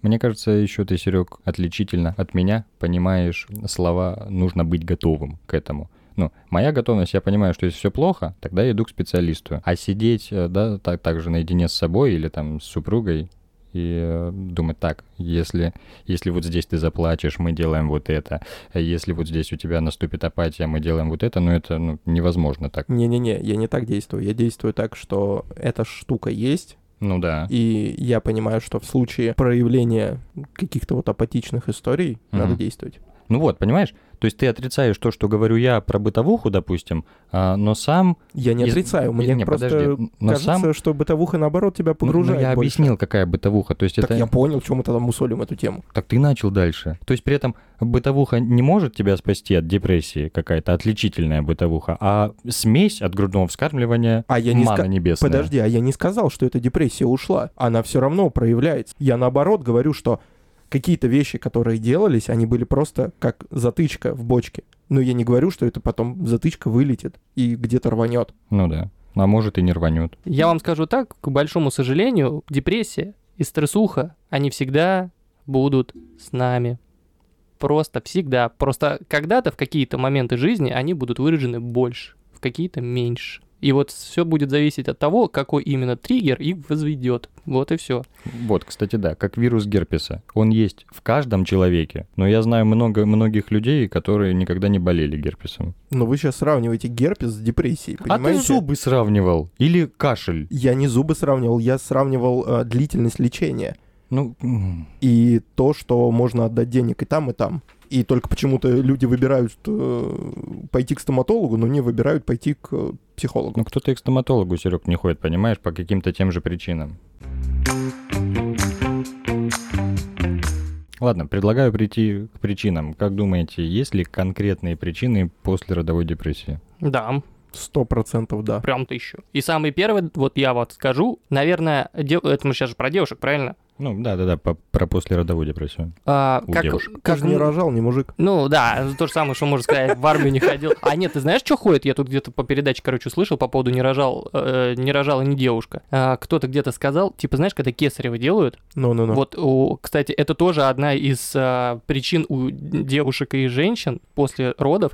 Мне кажется, еще ты, Серег, отличительно от меня понимаешь слова «нужно быть готовым к этому». Ну, моя готовность, я понимаю, что если все плохо, тогда я иду к специалисту. А сидеть, э, да, так, так же наедине с собой или там с супругой и э, думать так, если, если вот здесь ты заплачешь, мы делаем вот это, если вот здесь у тебя наступит апатия, мы делаем вот это, ну это ну, невозможно так. Не-не-не, я не так действую. Я действую так, что эта штука есть, Ну да. и я понимаю, что в случае проявления каких-то вот апатичных историй надо Мгм. действовать. Ну вот, понимаешь? То есть ты отрицаешь то, что говорю я про бытовуху, допустим, а, но сам Я не отрицаю, мне не, просто подожди, но кажется, сам- что бытовуха, наоборот, тебя Ну, ну, погружает я больше. объяснил, какая бытовуха. То есть Так это... я понял, чем мы тогда мусолим эту тему. Так ты начал дальше. То есть при этом бытовуха не может тебя спасти от депрессии, какая-то отличительная бытовуха, а смесь от грудного вскармливания А я не мана ска- небесная. Подожди, а я не сказал, что эта депрессия ушла. Она все равно проявляется. Я наоборот говорю, что какие-то вещи, которые делались, они были просто как затычка в бочке. Но я не говорю, что это потом затычка вылетит и где-то рванет. Ну да. А может и не рванет. Я вам скажу так, к большому сожалению, депрессия и стрессуха, они всегда будут с нами. Просто всегда. Просто когда-то в какие-то моменты жизни они будут выражены больше, в какие-то меньше. И вот все будет зависеть от того, какой именно триггер их возведет. Вот и все. Вот, кстати, да, как вирус герпеса. Он есть в каждом человеке, но я знаю много многих людей, которые никогда не болели герпесом. Но вы сейчас сравниваете герпес с депрессией, А понимаете? ты зубы сравнивал? Или кашель? Я не зубы сравнивал, я сравнивал э, длительность лечения. Ну, и то, что можно отдать денег и там, и там. И только почему-то люди выбирают э, пойти к стоматологу, но не выбирают пойти к э, психологу. ну кто-то и к стоматологу, Серег, не ходит, понимаешь, по каким-то тем же причинам. Ладно, предлагаю прийти к причинам. Как думаете, есть ли конкретные причины после родовой депрессии? Да, Сто процентов да. прям-то еще. И самый первый, вот я вот скажу, наверное, дев- это мы сейчас же про девушек, правильно? Ну, да-да-да, про послеродовую депрессию. А, У как, девушек. Ты как же не рожал, не мужик. Ну да, то же самое, что можно сказать, в армию не ходил. А нет, ты знаешь, что ходит? Я тут где-то по передаче, короче, услышал по поводу не рожал, э, не рожала не девушка. А, кто-то где-то сказал, типа, знаешь, когда кесарево делают, Ну-ну-ну. вот, у- кстати, это тоже одна из а, причин у девушек и женщин после родов,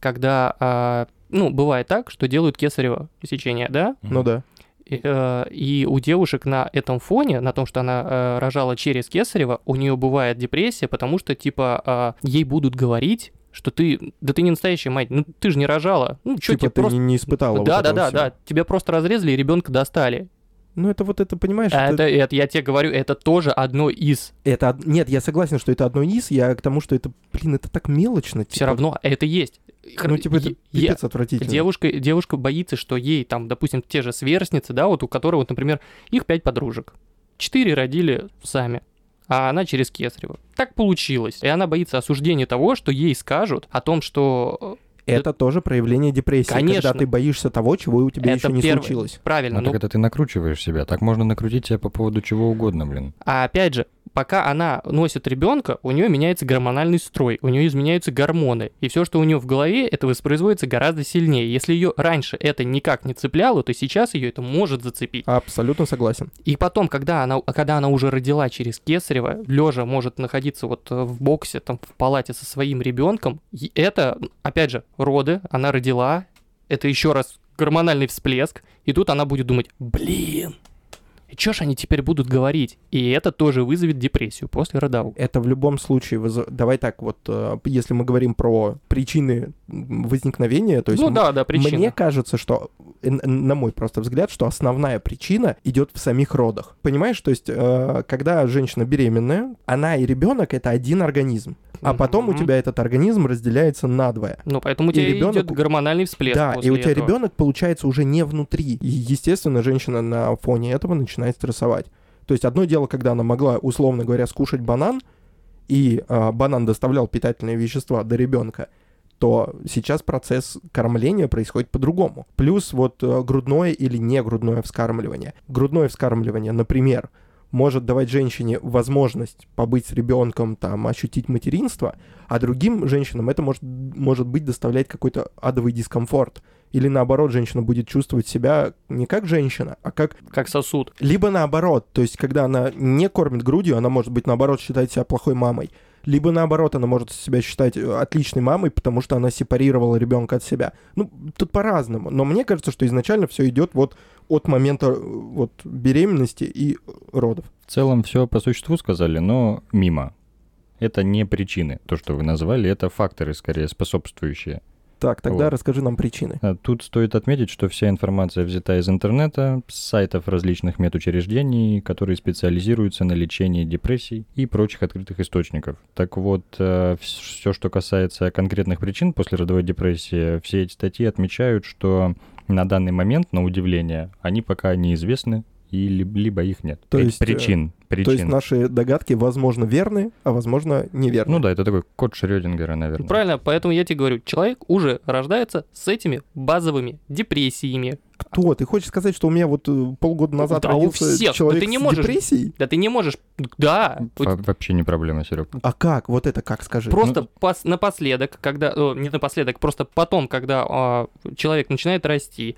когда, а, ну, бывает так, что делают кесарево сечение, да? Ну да. И, э, и у девушек на этом фоне, на том, что она э, рожала через кесарево, у нее бывает депрессия, потому что, типа, а, ей будут говорить, что ты, да ты не настоящая мать, ну ты же не рожала, ну что Типа тебе ты просто... не, испытала вот Да, да, да, всего. да, тебя просто разрезали и ребенка достали. Ну это вот это, понимаешь, А это- это, это, я тебе говорю, это тоже одно из. это... Нет, я согласен, что это одно из, я к тому, что это, блин, это так мелочно. Все типа. равно это есть. Ну типа это Е- я- пипец отвратительно. Девушка, девушка боится, что ей там, допустим, те же сверстницы, да, вот у которой, вот, например, их пять подружек. Четыре родили сами, а она через Кесарева. Так получилось. И она боится осуждения того, что ей скажут о том, что Это тоже проявление депрессии, Конечно. когда ты боишься того, чего у тебя это еще не первое. случилось. правильно. Ну, ну, так это ты накручиваешь себя. Так можно накрутить себя по поводу чего угодно, блин. А опять же, пока она носит ребенка, у нее меняется гормональный строй, у нее изменяются гормоны, и все, что у нее в голове, это воспроизводится гораздо сильнее. Если ее раньше это никак не цепляло, то сейчас ее это может зацепить. Абсолютно согласен. И потом, когда она, когда она уже родила через Кесарева, лежа может находиться вот э, в боксе, там, в палате со своим ребенком, это, опять же, роды, она родила, это еще раз гормональный всплеск, и тут она будет думать, блин, что ж они теперь будут говорить? И это тоже вызовет депрессию после родового. Это в любом случае... выз- Давай так, вот, э, если мы говорим про причины возникновения, то есть ну да, да, причина. Мне кажется, что, э, на мой просто взгляд, что основная причина идет в самих родах. Понимаешь, то есть, э, когда женщина беременная, она и ребенок это один организм. А потом у Мгм. тебя этот организм разделяется надвое. Ну, поэтому у тебя ребенок- идет гормональный всплеск да, и у тебя этого. ребенок получается уже не внутри. И, естественно, женщина на фоне этого начинает стрессовать. То есть одно дело, когда она могла, условно говоря, скушать банан, и а, банан доставлял питательные вещества до ребенка, то сейчас процесс кормления происходит по-другому. Плюс вот э, грудное или не грудное вскармливание. Грудное вскармливание, например, может давать женщине возможность побыть с ребенком, там, ощутить материнство, а другим женщинам это может, может быть доставлять какой-то адовый дискомфорт. Или наоборот, женщина будет чувствовать себя не как женщина, а как... Как сосуд. Либо наоборот, то есть когда она не кормит грудью, она может быть наоборот считать себя плохой мамой. Либо наоборот, она может себя считать э, отличной мамой, потому что она сепарировала ребенка от себя. Ну, тут по-разному. Но мне кажется, что изначально все идет вот от момента э, вот беременности и родов. В целом все по существу сказали, но мимо. Это не причины. То, что вы назвали, это факторы, скорее, способствующие. Так, тогда Вот. расскажи нам причины. А Тут стоит отметить, что вся информация взята из интернета, с сайтов различных медучреждений, которые специализируются на лечении депрессий и прочих открытых источников. Так вот, все, что касается конкретных причин после родовой депрессии, все эти статьи отмечают, что на данный момент, на удивление, они пока неизвестны, и ли- либо их нет. То При- есть, э, причин. причин. То есть наши догадки, возможно, верны, а возможно, неверны. Ну да, это такой код Шрёдингера, наверное. Правильно, поэтому я тебе говорю, человек уже рождается с этими базовыми депрессиями. Кто? Ты хочешь сказать, что у меня вот э, полгода назад Да у родился всех. Да человек ты не с можешь. депрессией? Да ты не можешь... Да, Во- Вообще не проблема, Серег. А как? Вот это как, скажи? Просто Ну- пос- напоследок, когда, о, не напоследок, просто потом, когда а, человек начинает расти,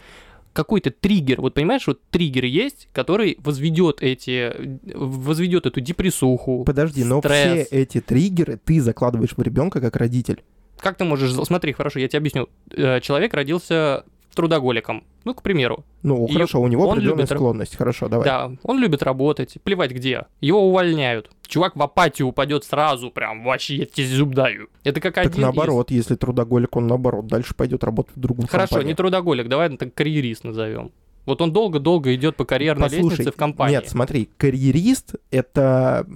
какой-то триггер, вот понимаешь, вот триггер есть, который возведет эти, возведет эту депрессуху. Подожди, но стресс. все эти триггеры ты закладываешь в ребенка как родитель. Как ты можешь, смотри, хорошо, я тебе объясню. Э, Человек родился трудоголиком, ну, к примеру. Ну, И хорошо, у него он определенная любит склонность. Хорошо, давай. Да, он любит работать, плевать где. Его увольняют. Чувак в апатию упадет сразу, прям вообще, я тебе зуб даю. Это как Так один из- наоборот, если трудоголик, он наоборот дальше пойдет работать в другую Хорошо, компанию. не трудоголик, давай так карьерист назовем. Вот он долго-долго идет по карьерной Послушай, лестнице в компании. Нет, смотри, карьерист — это,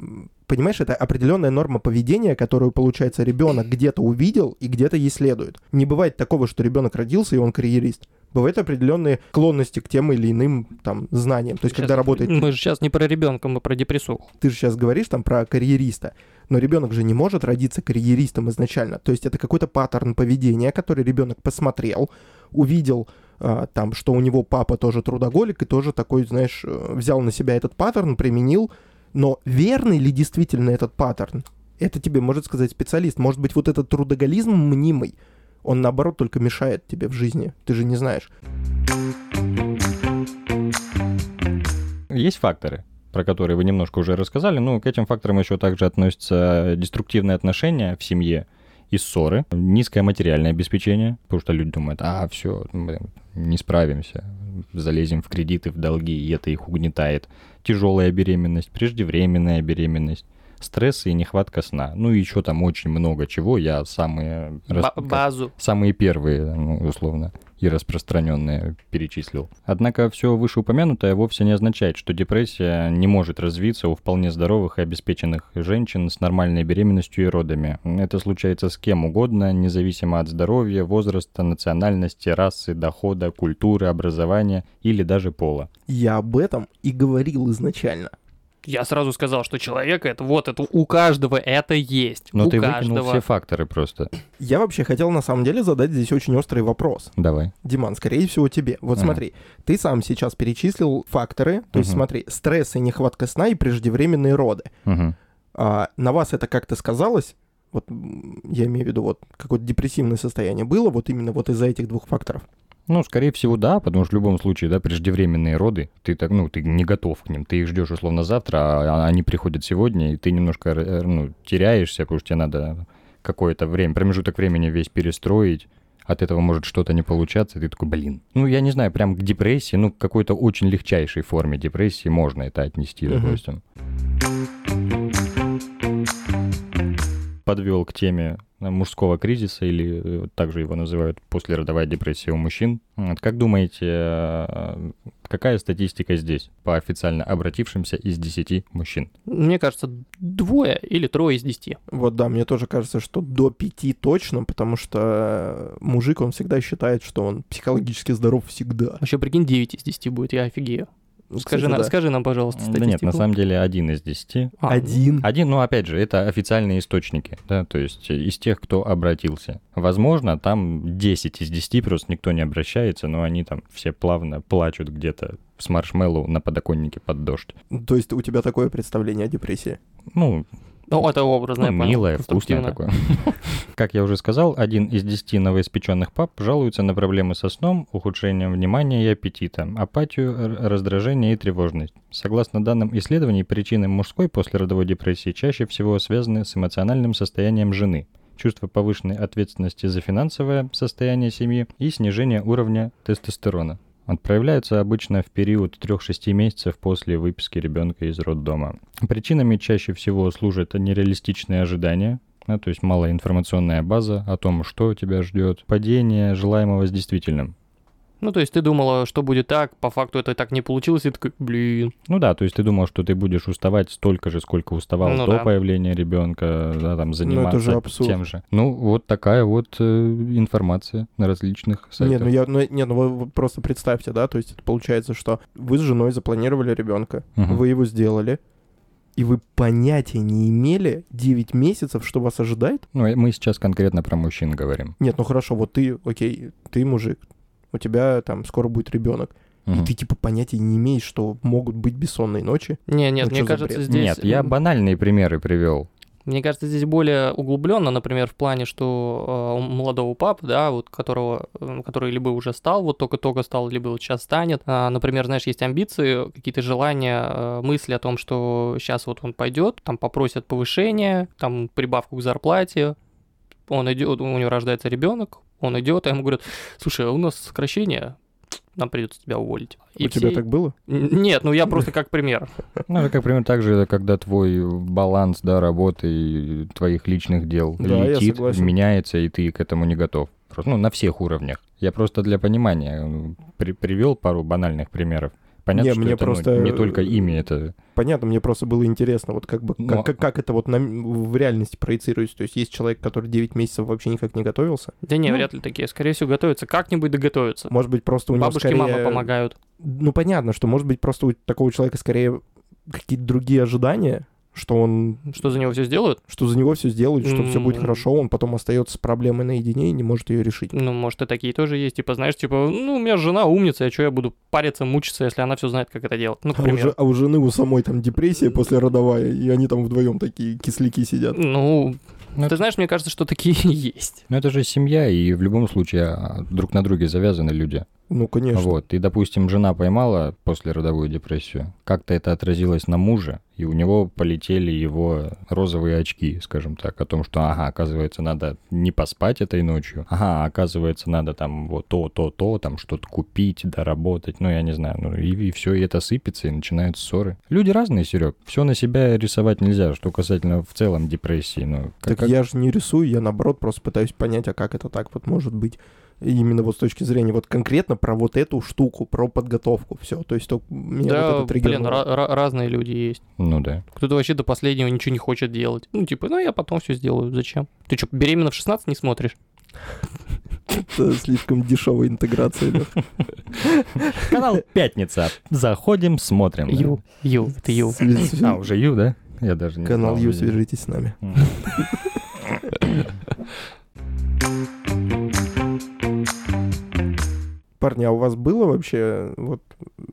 понимаешь, это определенная норма поведения, которую, получается, ребенок где-то увидел и где-то ей следует. Не бывает такого, что ребенок родился, и он карьерист. Бывают определенные склонности к тем или иным там знаниям. То есть, Сейчас- когда работает Мы же сейчас не про ребенка, мы про депрессуху. ты же сейчас говоришь там про карьериста, но ребенок же не может родиться карьеристом изначально. То есть это какой-то паттерн поведения, который ребенок посмотрел, увидел а, там, что у него папа тоже трудоголик, и тоже такой, знаешь, э, взял на себя этот паттерн, применил, Но верный ли действительно этот паттерн? Это тебе может сказать специалист. Может быть, вот этот трудоголизм мнимый, он наоборот только мешает тебе в жизни. Ты же не знаешь. Есть факторы, про которые вы немножко уже рассказали. Ну, к этим факторам еще также относятся деструктивные отношения в семье и ссоры, низкое материальное обеспечение, потому что люди думают, а, все, не справимся, залезем в кредиты, в долги, и это их угнетает. Тяжелая беременность, преждевременная беременность, стрессы и нехватка сна. Ну и еще там очень много чего. Я самые... Ба- базу. Самые первые, ну, условно, и распространенные перечислил. Однако все вышеупомянутое вовсе не означает, что депрессия не может развиться у вполне здоровых и обеспеченных женщин с нормальной беременностью и родами. Это случается с кем угодно, независимо от здоровья, возраста, национальности, расы, дохода, культуры, образования или даже пола. Я об этом и говорил изначально. Я сразу сказал, что человека это вот это у каждого это есть. Но у ты каждого. выкинул все факторы просто. Я вообще хотел на самом деле задать здесь очень острый вопрос. Давай. Диман, скорее всего тебе. Вот Ага. смотри, ты сам сейчас перечислил факторы, то есть Мгм. смотри, стресс и нехватка сна и преждевременные роды. Мгм. А на вас это как-то сказалось? Вот я имею в виду, вот какое-то депрессивное состояние было вот именно вот из-за этих двух факторов. Ну, скорее всего, да, потому что в любом случае, да, преждевременные роды, ты так, ну, ты не готов к ним, ты их ждешь условно завтра, а они приходят сегодня, и ты немножко, э, ну, теряешься, потому что тебе надо какое-то время, промежуток времени весь перестроить, от этого может что-то не получаться, и ты такой, блин. Ну, я не знаю, прям к депрессии, ну, к какой-то очень легчайшей форме депрессии можно это отнести, допустим. Подвел к теме э, мужского кризиса, или э, также его называют послеродовая депрессия у мужчин. Как думаете, э, какая статистика здесь по официально обратившимся из 10 мужчин? Мне кажется, двое или трое из десяти. Вот да, мне тоже кажется, что до пяти точно, потому что мужик, он всегда считает, что он психологически здоров всегда. Вообще, прикинь, 9 из 10 будет, я офигею. Скажи, Кстати, на- да. скажи нам, пожалуйста, Да нет, на статистику. самом деле один из 10. А, Один. Один, ну опять же, это официальные источники, да, то есть из тех, кто обратился. Возможно, там 10 из 10 просто никто не обращается, но они там все плавно плачут где-то с маршмеллоу на подоконнике под дождь. То есть у тебя такое представление о депрессии? Ну, Ну, это образно, Ну, понял, милое, вкусное такое. Как я уже сказал, один из десяти новоиспеченных пап жалуется на проблемы со сном, ухудшением внимания и аппетита, апатию, раздражение и тревожность. Согласно данным исследований, причины мужской послеродовой депрессии чаще всего связаны с эмоциональным состоянием жены, чувство повышенной ответственности за финансовое состояние семьи и снижение уровня тестостерона. Он проявляется обычно в период 3-6 месяцев после выписки ребенка из роддома. Причинами чаще всего служат нереалистичные ожидания, да, то есть малая информационная база о том, что тебя ждет, падение желаемого с действительным. Ну, то есть ты думала, что будет так, по факту это так не получилось, и такой, блин. Ну да, то есть ты думал, что ты будешь уставать столько же, сколько уставал Ну до да. появления ребенка, да, там заниматься же абсурд. тем же. Ну вот такая вот э, информация на различных сайтах. Нет, ну я, ну, нет, ну вы, просто представьте, да, то есть это получается, что вы с женой запланировали ребенка, Мгм. вы его сделали, и вы понятия не имели 9 месяцев, что вас ожидает? Ну, мы сейчас конкретно про мужчин говорим. Нет, ну хорошо, вот ты, окей, ты мужик, у тебя там скоро будет ребенок, Мгм. и ты типа понятия не имеешь, что могут быть бессонные ночи. Не, нет, Ну, мне кажется, бред? здесь... Нет, я банальные примеры привел. Мне кажется, здесь более углубленно, например, в плане, что э, у молодого папы, да, вот которого, который либо уже стал, вот только-только стал, либо вот сейчас станет. А, например, знаешь, есть амбиции, какие-то желания, э, мысли о том, что сейчас вот он пойдет, там попросят повышение, там прибавку к зарплате, он идет, у него рождается ребенок, он идет, а ему говорят, слушай, а у нас сокращение, нам придется тебя уволить. у тебя все- так было? Нет, ну я просто как пример. Ну, это как пример также, когда твой баланс, да, работы и твоих личных дел Да, летит, меняется, и ты к этому не готов. Просто, ну, на всех уровнях. Я просто для понимания ну, при- привел пару банальных примеров. Понятно, Не, что мне это, ну, просто- не только ими это... Понятно, мне просто было интересно, вот как бы, Но- как, как, как это вот на- в реальности проецируется. То есть есть человек, который 9 месяцев вообще никак не готовился. Да не, Ну. вряд ли такие. Скорее всего, готовятся. Как-нибудь доготовятся. Может быть, просто у него Бабушки, скорее... мама помогают. Ну, понятно, что, может быть, просто у такого человека скорее какие-то другие ожидания, Что он Что за него все сделают? что за него все сделают, что все будет хорошо, он потом остается с проблемой наедине и не может ее решить. Ну, может, и такие тоже есть. Типа, знаешь, типа, ну, у меня жена умница, а что я буду париться, мучиться, если она все знает, как это делать? Ну, к А у, же- а у жены у самой там депрессия после родовая, и они там вдвоем такие кисляки сидят. Ну, Ну, ты знаешь, мне кажется, что такие есть. Ну, это же семья, и в любом случае а, друг на друге завязаны люди. Ну, конечно. Вот. И, допустим, жена поймала после родовую депрессию. Как-то это отразилось на муже, и у него полетели его розовые очки, скажем так, о том, что, ага, оказывается, надо не поспать этой ночью, ага, оказывается, надо там вот то, то, то, там что-то купить, доработать, ну, я не знаю, ну, и, все, и это сыпется, и начинаются ссоры. Люди разные, Серег, все на себя рисовать нельзя, что касательно в целом депрессии, ну, как- Так как- я же не рисую, я наоборот просто пытаюсь понять, а как это так вот может быть. Именно вот с точки зрения вот конкретно про вот эту штуку, про подготовку, все. То есть то меня да, вот это блин, разные люди есть. ну да. Кто-то вообще до последнего ничего не хочет делать. Ну, типа, ну, я потом все сделаю. Зачем? Ты что, беременна в 16 не смотришь? Это слишком дешевая интеграция. да. Канал Пятница. Заходим, смотрим. Ю, Ю, это Ю. А, уже Ю, да? Я даже не Канал Ю, свяжитесь с нами. Парни, а у вас было вообще вот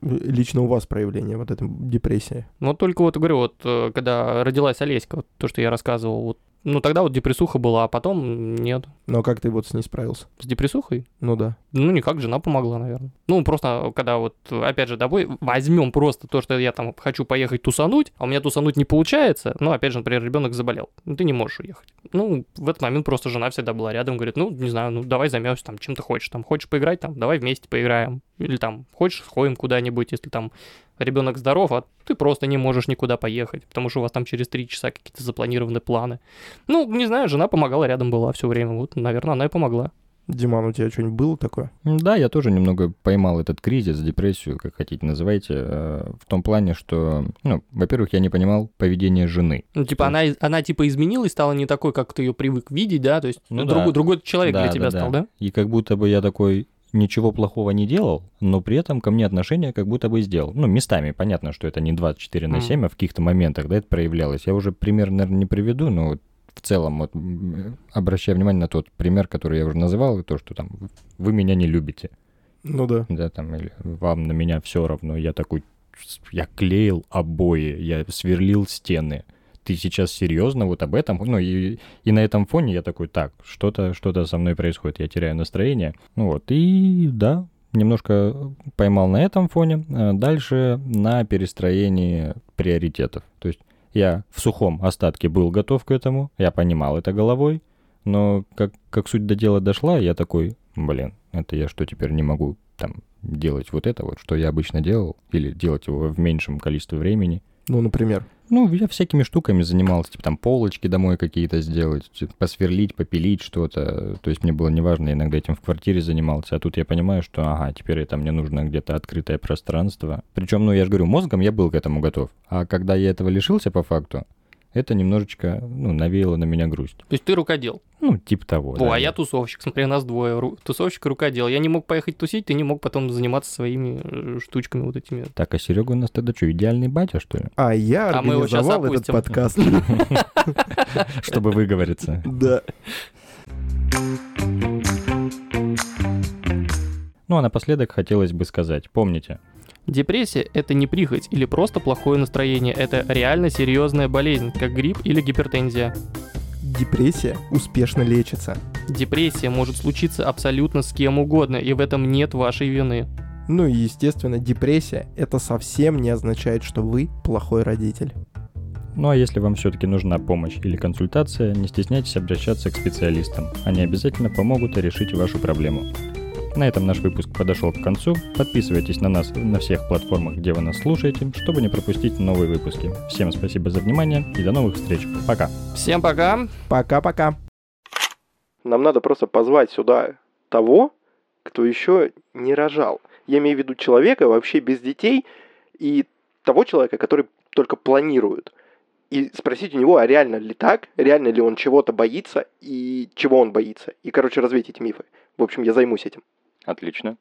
лично у вас проявление вот этой депрессии? Ну, только вот говорю, вот э, когда родилась Олеська, вот то, что я рассказывал, вот, ну, тогда вот депрессуха была, а потом нет. Ну а как ты вот с ней справился? С депрессухой? Ну да. Ну, никак, жена помогла, наверное. Ну, просто, когда вот, опять же, домой возьмем просто то, что я там хочу поехать тусануть, а у меня тусануть не получается, ну, опять же, например, ребенок заболел, ну, ты не можешь уехать. Ну, в этот момент просто жена всегда была рядом, говорит, ну, не знаю, ну, давай займемся там, чем ты хочешь, там, хочешь поиграть, там, давай вместе поиграем, или там, хочешь, сходим куда-нибудь, если там ребенок здоров, а ты просто не можешь никуда поехать, потому что у вас там через три часа какие-то запланированы планы. Ну, не знаю, жена помогала, рядом была все время, вот, наверное, она и помогла. Диман, у тебя что-нибудь было такое? Да, я тоже немного поймал этот кризис, депрессию, как хотите называйте, э, в том плане, что, ну, во-первых, я не понимал поведение жены. Ну, типа, она, она, типа, изменилась, стала не такой, как ты ее привык видеть, да? То есть, Ну другой, да. другой человек Да, для тебя да, стал, да. да? И как будто бы я такой ничего плохого не делал, но при этом ко мне отношение как будто бы сделал. Ну, местами, понятно, что это не 24 на Мгм. 7, а в каких-то моментах, да, это проявлялось. Я уже пример, наверное, не приведу, но вот в целом, вот, обращая внимание на тот пример, который я уже называл, и то, что там вы меня не любите. Ну да. да, там, или вам на меня все равно, я такой, я клеил обои, я сверлил стены. Ты сейчас серьезно вот об этом? Ну, и, и на этом фоне я такой, так, что-то что со мной происходит, я теряю настроение. Ну вот, и да, немножко поймал на этом фоне. А Дальше на перестроении приоритетов. То есть я в сухом остатке был готов к этому, я понимал это головой, но как, как суть до дела дошла, я такой, блин, это я что теперь не могу там делать вот это вот, что я обычно делал, или делать его в меньшем количестве времени. Ну, например. Ну, я всякими штуками занимался, типа там полочки домой какие-то сделать, типа, посверлить, попилить что-то. То есть мне было неважно, иногда этим в квартире занимался. А тут я понимаю, что, ага, теперь это мне нужно где-то открытое пространство. Причем, ну, я же говорю, мозгом я был к этому готов. А когда я этого лишился по факту, это немножечко, ну, навеяло на меня грусть. То есть ты рукодел. Ну, типа того. О, да. а я тусовщик, смотри, нас двое. Ру- Тусовщик и рукодел. Я не мог поехать тусить, ты не мог потом заниматься своими э, штучками вот этими. Так, а Серега у нас тогда что, идеальный батя, что ли? А я А мы его этот подкаст. Чтобы выговориться. Да. Ну, а напоследок хотелось бы сказать, помните, Депрессия – это не прихоть или просто плохое настроение. Это реально серьезная болезнь, как грипп или гипертензия. Депрессия успешно лечится. Депрессия может случиться абсолютно с кем угодно, и в этом нет вашей вины. Ну и, естественно, депрессия — это совсем не означает, что вы плохой родитель. Ну а если вам все-таки нужна помощь или консультация, не стесняйтесь обращаться к специалистам. Они обязательно помогут решить вашу проблему. На этом наш выпуск подошел к концу. Подписывайтесь на нас на всех платформах, где вы нас слушаете, чтобы не пропустить новые выпуски. Всем спасибо за внимание и до новых встреч. Пока. Всем пока! Пока-пока. Нам надо просто позвать сюда того, кто еще не рожал. Я имею в виду человека вообще без детей и того человека, который только планирует. И спросить у него, а реально ли так, реально ли он чего-то боится и чего он боится. И, короче, развеять эти мифы. В общем, я займусь этим. Отлично.